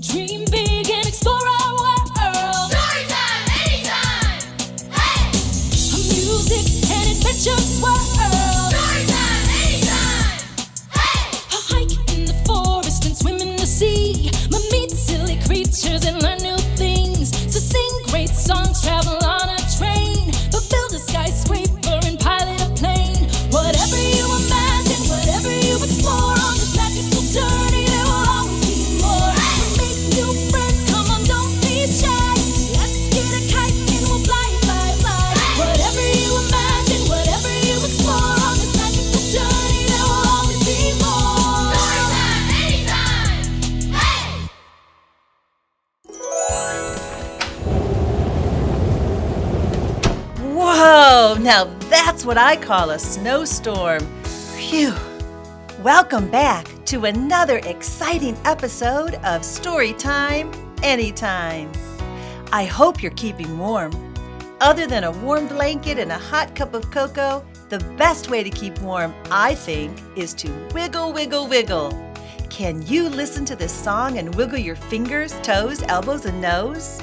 dream Oh, now that's what I call a snowstorm. Phew. Welcome back to another exciting episode of Storytime Anytime. I hope you're keeping warm. Other than a warm blanket and a hot cup of cocoa, the best way to keep warm, I think, is to wiggle, wiggle, wiggle. Can you listen to this song and wiggle your fingers, toes, elbows, and nose?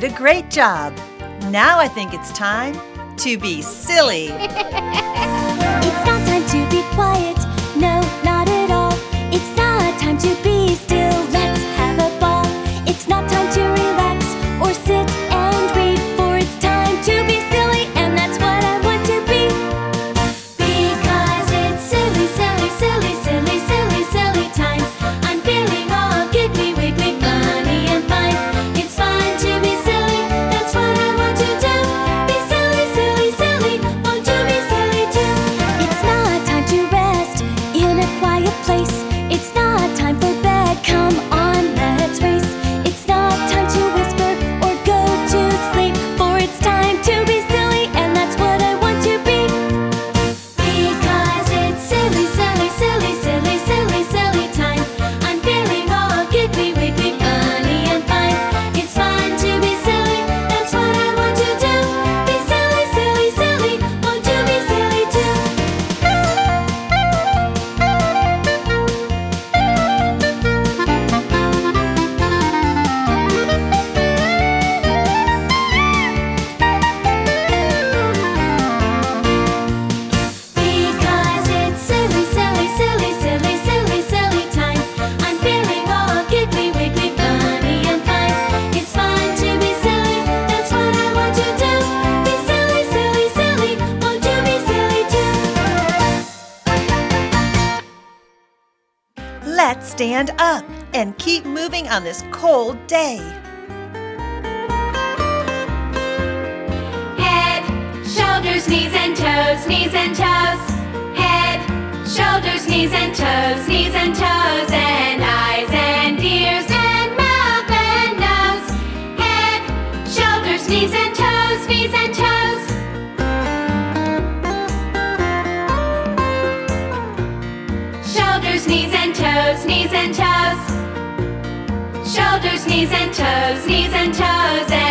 did a great job. Now I think it's time to be silly. it's not time to be quiet. No, not at all. It's not time to be still. stand up and keep moving on this cold day. Head, shoulders, knees and toes, knees and toes. Head, shoulders, knees and toes, knees and toes, and sneeze and toes, knees and toes. And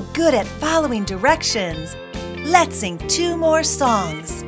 good at following directions. Let's sing two more songs.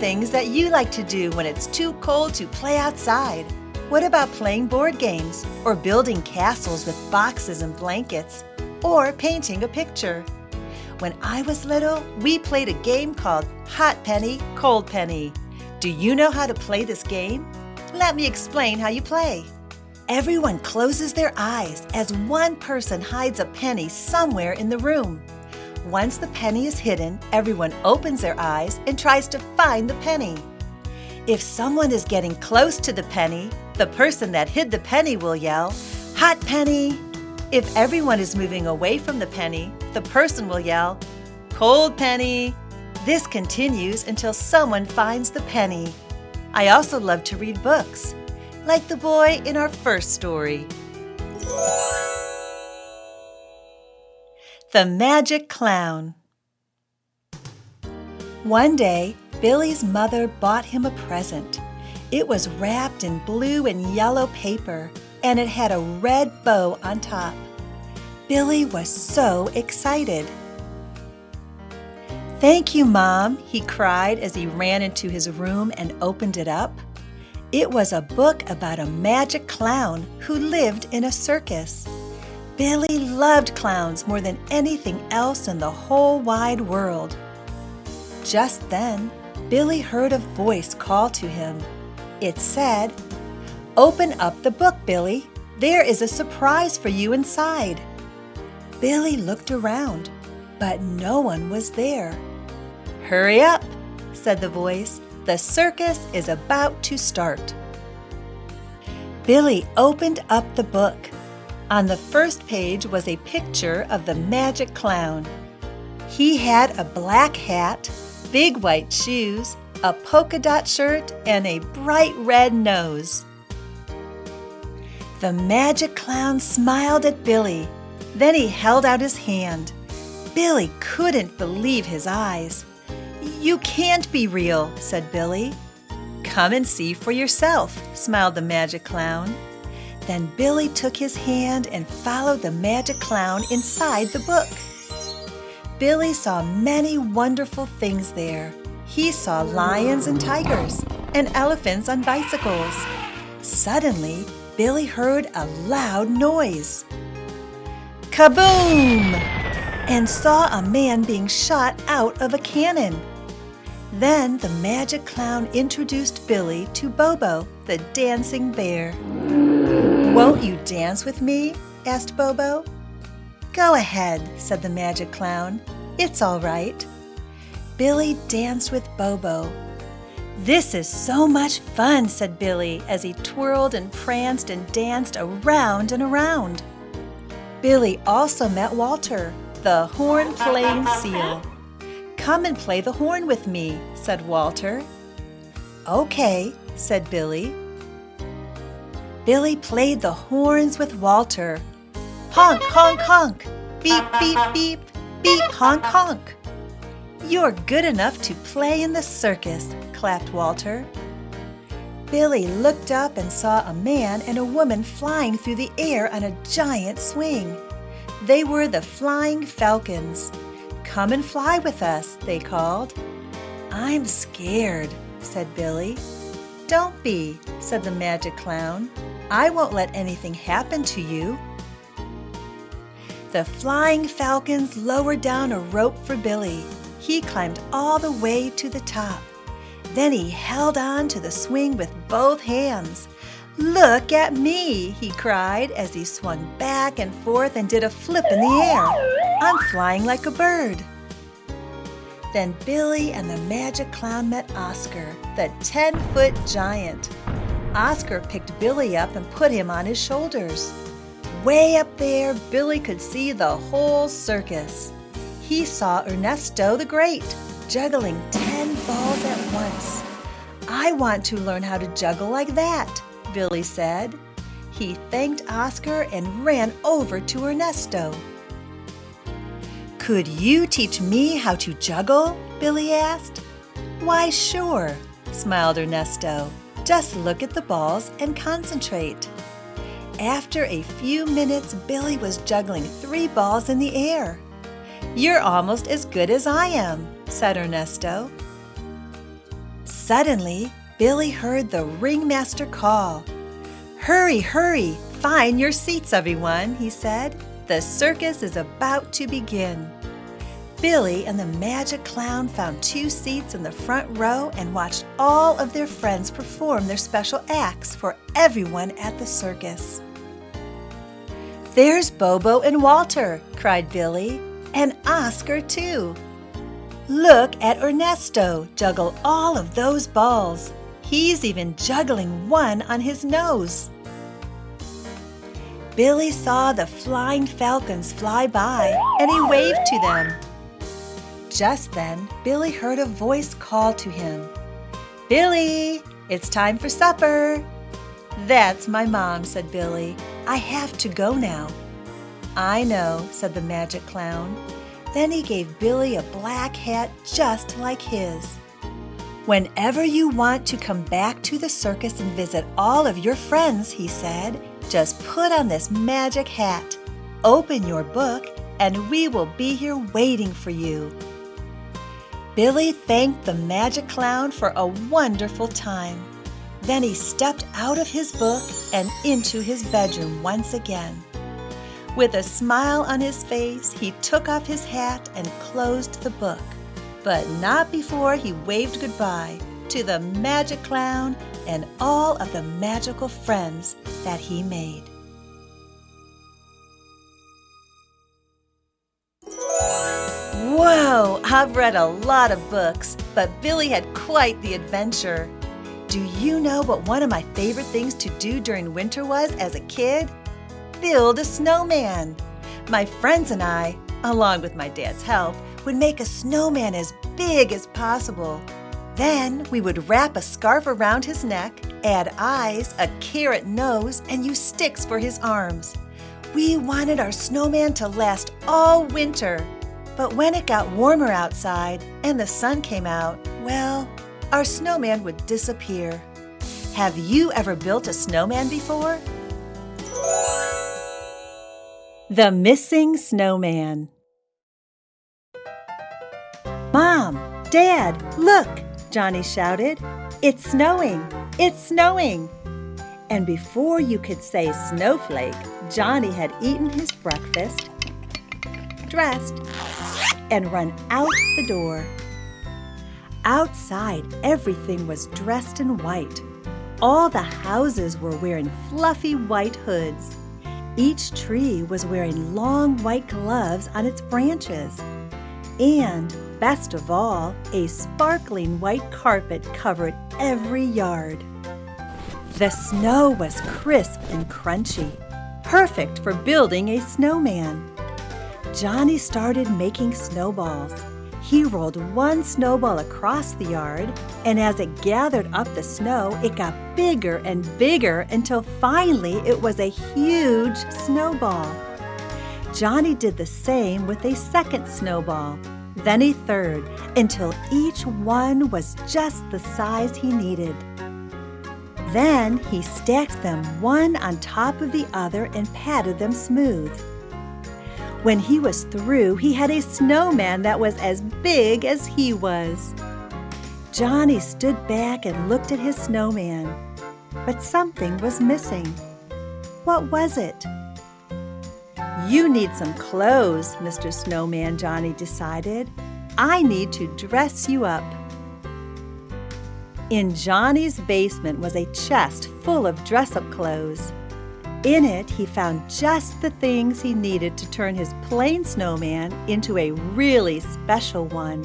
Things that you like to do when it's too cold to play outside. What about playing board games, or building castles with boxes and blankets, or painting a picture? When I was little, we played a game called Hot Penny, Cold Penny. Do you know how to play this game? Let me explain how you play. Everyone closes their eyes as one person hides a penny somewhere in the room. Once the penny is hidden, everyone opens their eyes and tries to find the penny. If someone is getting close to the penny, the person that hid the penny will yell, Hot penny! If everyone is moving away from the penny, the person will yell, Cold penny! This continues until someone finds the penny. I also love to read books, like the boy in our first story. The Magic Clown. One day, Billy's mother bought him a present. It was wrapped in blue and yellow paper, and it had a red bow on top. Billy was so excited. Thank you, Mom, he cried as he ran into his room and opened it up. It was a book about a magic clown who lived in a circus. Billy loved clowns more than anything else in the whole wide world. Just then, Billy heard a voice call to him. It said, Open up the book, Billy. There is a surprise for you inside. Billy looked around, but no one was there. Hurry up, said the voice. The circus is about to start. Billy opened up the book. On the first page was a picture of the magic clown. He had a black hat, big white shoes, a polka dot shirt, and a bright red nose. The magic clown smiled at Billy. Then he held out his hand. Billy couldn't believe his eyes. You can't be real, said Billy. Come and see for yourself, smiled the magic clown. Then Billy took his hand and followed the magic clown inside the book. Billy saw many wonderful things there. He saw lions and tigers, and elephants on bicycles. Suddenly, Billy heard a loud noise. Kaboom! And saw a man being shot out of a cannon. Then the magic clown introduced Billy to Bobo, the dancing bear. Won't you dance with me? asked Bobo. Go ahead, said the magic clown. It's all right. Billy danced with Bobo. This is so much fun, said Billy as he twirled and pranced and danced around and around. Billy also met Walter, the horn playing seal. Come and play the horn with me, said Walter. Okay, said Billy. Billy played the horns with Walter. Honk, honk, honk. Beep, beep, beep. Beep, honk, honk. You're good enough to play in the circus, clapped Walter. Billy looked up and saw a man and a woman flying through the air on a giant swing. They were the Flying Falcons. Come and fly with us, they called. I'm scared, said Billy. Don't be, said the magic clown. I won't let anything happen to you. The flying falcons lowered down a rope for Billy. He climbed all the way to the top. Then he held on to the swing with both hands. Look at me, he cried as he swung back and forth and did a flip in the air. I'm flying like a bird. Then Billy and the magic clown met Oscar, the 10 foot giant. Oscar picked Billy up and put him on his shoulders. Way up there, Billy could see the whole circus. He saw Ernesto the Great juggling 10 balls at once. I want to learn how to juggle like that, Billy said. He thanked Oscar and ran over to Ernesto. Could you teach me how to juggle? Billy asked. Why, sure, smiled Ernesto. Just look at the balls and concentrate. After a few minutes, Billy was juggling three balls in the air. You're almost as good as I am, said Ernesto. Suddenly, Billy heard the ringmaster call. Hurry, hurry, find your seats, everyone, he said. The circus is about to begin. Billy and the magic clown found two seats in the front row and watched all of their friends perform their special acts for everyone at the circus. There's Bobo and Walter, cried Billy, and Oscar, too. Look at Ernesto juggle all of those balls. He's even juggling one on his nose. Billy saw the flying falcons fly by and he waved to them. Just then, Billy heard a voice call to him Billy, it's time for supper. That's my mom, said Billy. I have to go now. I know, said the magic clown. Then he gave Billy a black hat just like his. Whenever you want to come back to the circus and visit all of your friends, he said, just put on this magic hat, open your book, and we will be here waiting for you. Billy thanked the magic clown for a wonderful time. Then he stepped out of his book and into his bedroom once again. With a smile on his face, he took off his hat and closed the book, but not before he waved goodbye to the magic clown and all of the magical friends that he made. Whoa, I've read a lot of books, but Billy had quite the adventure. Do you know what one of my favorite things to do during winter was as a kid? Build a snowman. My friends and I, along with my dad's help, would make a snowman as big as possible. Then we would wrap a scarf around his neck, add eyes, a carrot nose, and use sticks for his arms. We wanted our snowman to last all winter. But when it got warmer outside and the sun came out, well, our snowman would disappear. Have you ever built a snowman before? The Missing Snowman. Mom, Dad, look, Johnny shouted. It's snowing! It's snowing! And before you could say snowflake, Johnny had eaten his breakfast, dressed, and run out the door. Outside, everything was dressed in white. All the houses were wearing fluffy white hoods. Each tree was wearing long white gloves on its branches. And, best of all, a sparkling white carpet covered every yard. The snow was crisp and crunchy, perfect for building a snowman. Johnny started making snowballs. He rolled one snowball across the yard, and as it gathered up the snow, it got bigger and bigger until finally it was a huge snowball. Johnny did the same with a second snowball, then a third, until each one was just the size he needed. Then he stacked them one on top of the other and patted them smooth. When he was through, he had a snowman that was as big as he was. Johnny stood back and looked at his snowman, but something was missing. What was it? You need some clothes, Mr. Snowman, Johnny decided. I need to dress you up. In Johnny's basement was a chest full of dress up clothes. In it, he found just the things he needed to turn his plain snowman into a really special one.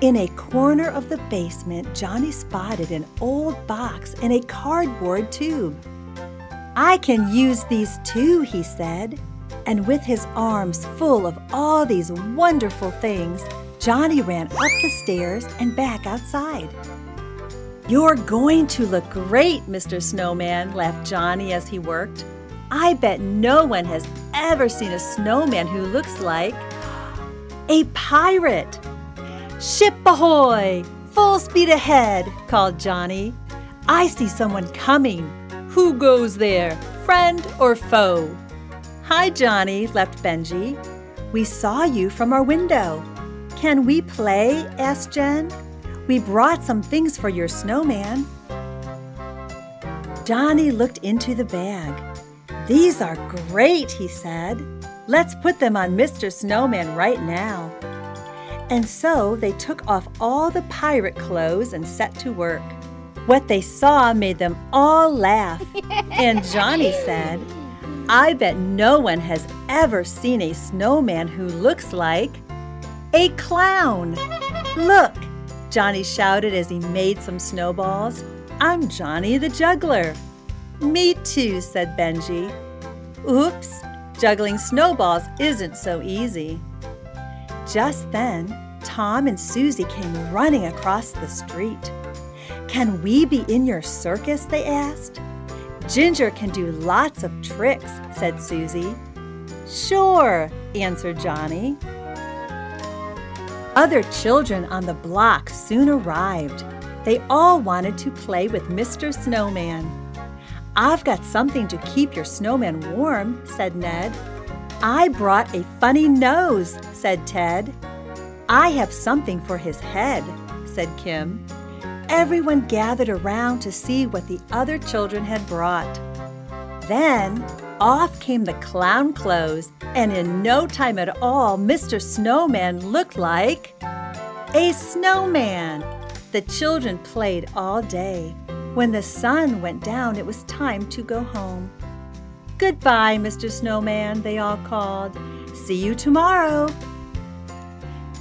In a corner of the basement, Johnny spotted an old box and a cardboard tube. I can use these too, he said. And with his arms full of all these wonderful things, Johnny ran up the stairs and back outside. You're going to look great, Mr. Snowman, laughed Johnny as he worked. I bet no one has ever seen a snowman who looks like a pirate. Ship ahoy! Full speed ahead, called Johnny. I see someone coming. Who goes there, friend or foe? Hi, Johnny, left Benji. We saw you from our window. Can we play? asked Jen. We brought some things for your snowman. Johnny looked into the bag. These are great, he said. Let's put them on Mr. Snowman right now. And so they took off all the pirate clothes and set to work. What they saw made them all laugh. And Johnny said, I bet no one has ever seen a snowman who looks like a clown. Look, Johnny shouted as he made some snowballs. I'm Johnny the juggler. Me too, said Benji. Oops, juggling snowballs isn't so easy. Just then, Tom and Susie came running across the street. Can we be in your circus? they asked. Ginger can do lots of tricks, said Susie. Sure, answered Johnny. Other children on the block soon arrived. They all wanted to play with Mr. Snowman. I've got something to keep your snowman warm, said Ned. I brought a funny nose, said Ted. I have something for his head, said Kim. Everyone gathered around to see what the other children had brought. Then off came the clown clothes, and in no time at all, Mr. Snowman looked like a snowman. The children played all day. When the sun went down, it was time to go home. Goodbye, Mr. Snowman, they all called. See you tomorrow.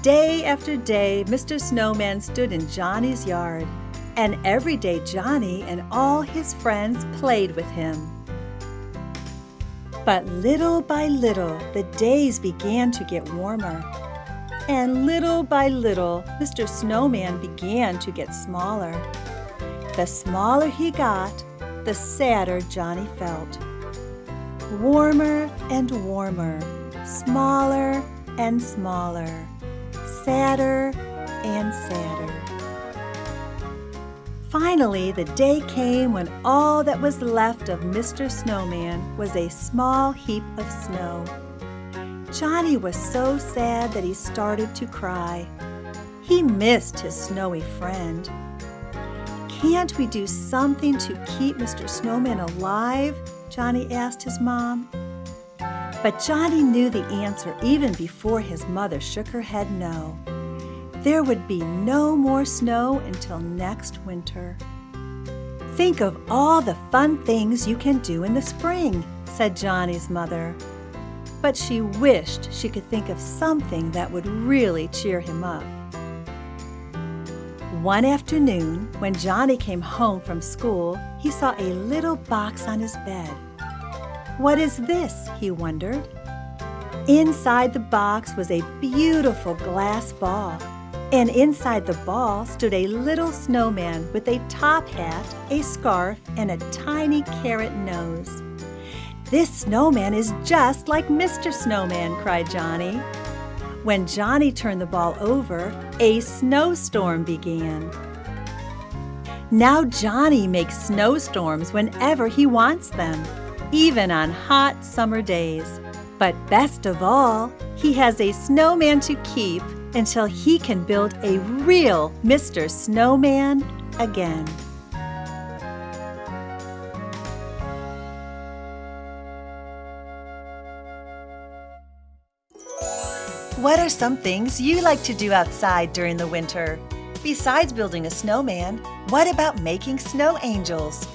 Day after day, Mr. Snowman stood in Johnny's yard, and every day Johnny and all his friends played with him. But little by little, the days began to get warmer. And little by little, Mr. Snowman began to get smaller. The smaller he got, the sadder Johnny felt. Warmer and warmer, smaller and smaller, sadder and sadder. Finally, the day came when all that was left of Mr. Snowman was a small heap of snow. Johnny was so sad that he started to cry. He missed his snowy friend. Can't we do something to keep Mr. Snowman alive? Johnny asked his mom. But Johnny knew the answer even before his mother shook her head no. There would be no more snow until next winter. Think of all the fun things you can do in the spring, said Johnny's mother. But she wished she could think of something that would really cheer him up. One afternoon, when Johnny came home from school, he saw a little box on his bed. What is this? he wondered. Inside the box was a beautiful glass ball and inside the ball stood a little snowman with a top hat, a scarf, and a tiny carrot nose. This snowman is just like Mr. Snowman, cried Johnny. When Johnny turned the ball over, a snowstorm began. Now Johnny makes snowstorms whenever he wants them, even on hot summer days. But best of all, he has a snowman to keep until he can build a real Mr. Snowman again. What are some things you like to do outside during the winter? Besides building a snowman, what about making snow angels?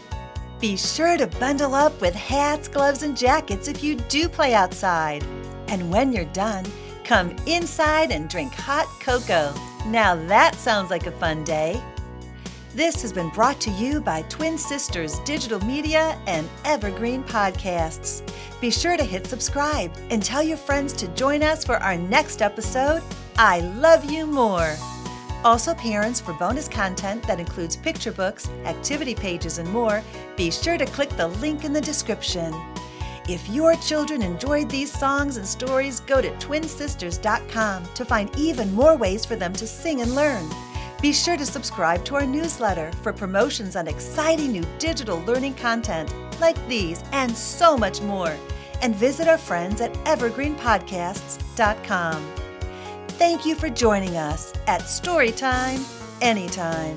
Be sure to bundle up with hats, gloves, and jackets if you do play outside. And when you're done, Come inside and drink hot cocoa. Now that sounds like a fun day. This has been brought to you by Twin Sisters Digital Media and Evergreen Podcasts. Be sure to hit subscribe and tell your friends to join us for our next episode, I Love You More. Also, parents, for bonus content that includes picture books, activity pages, and more, be sure to click the link in the description. If your children enjoyed these songs and stories, go to twinsisters.com to find even more ways for them to sing and learn. Be sure to subscribe to our newsletter for promotions on exciting new digital learning content like these and so much more. And visit our friends at evergreenpodcasts.com. Thank you for joining us at Storytime anytime.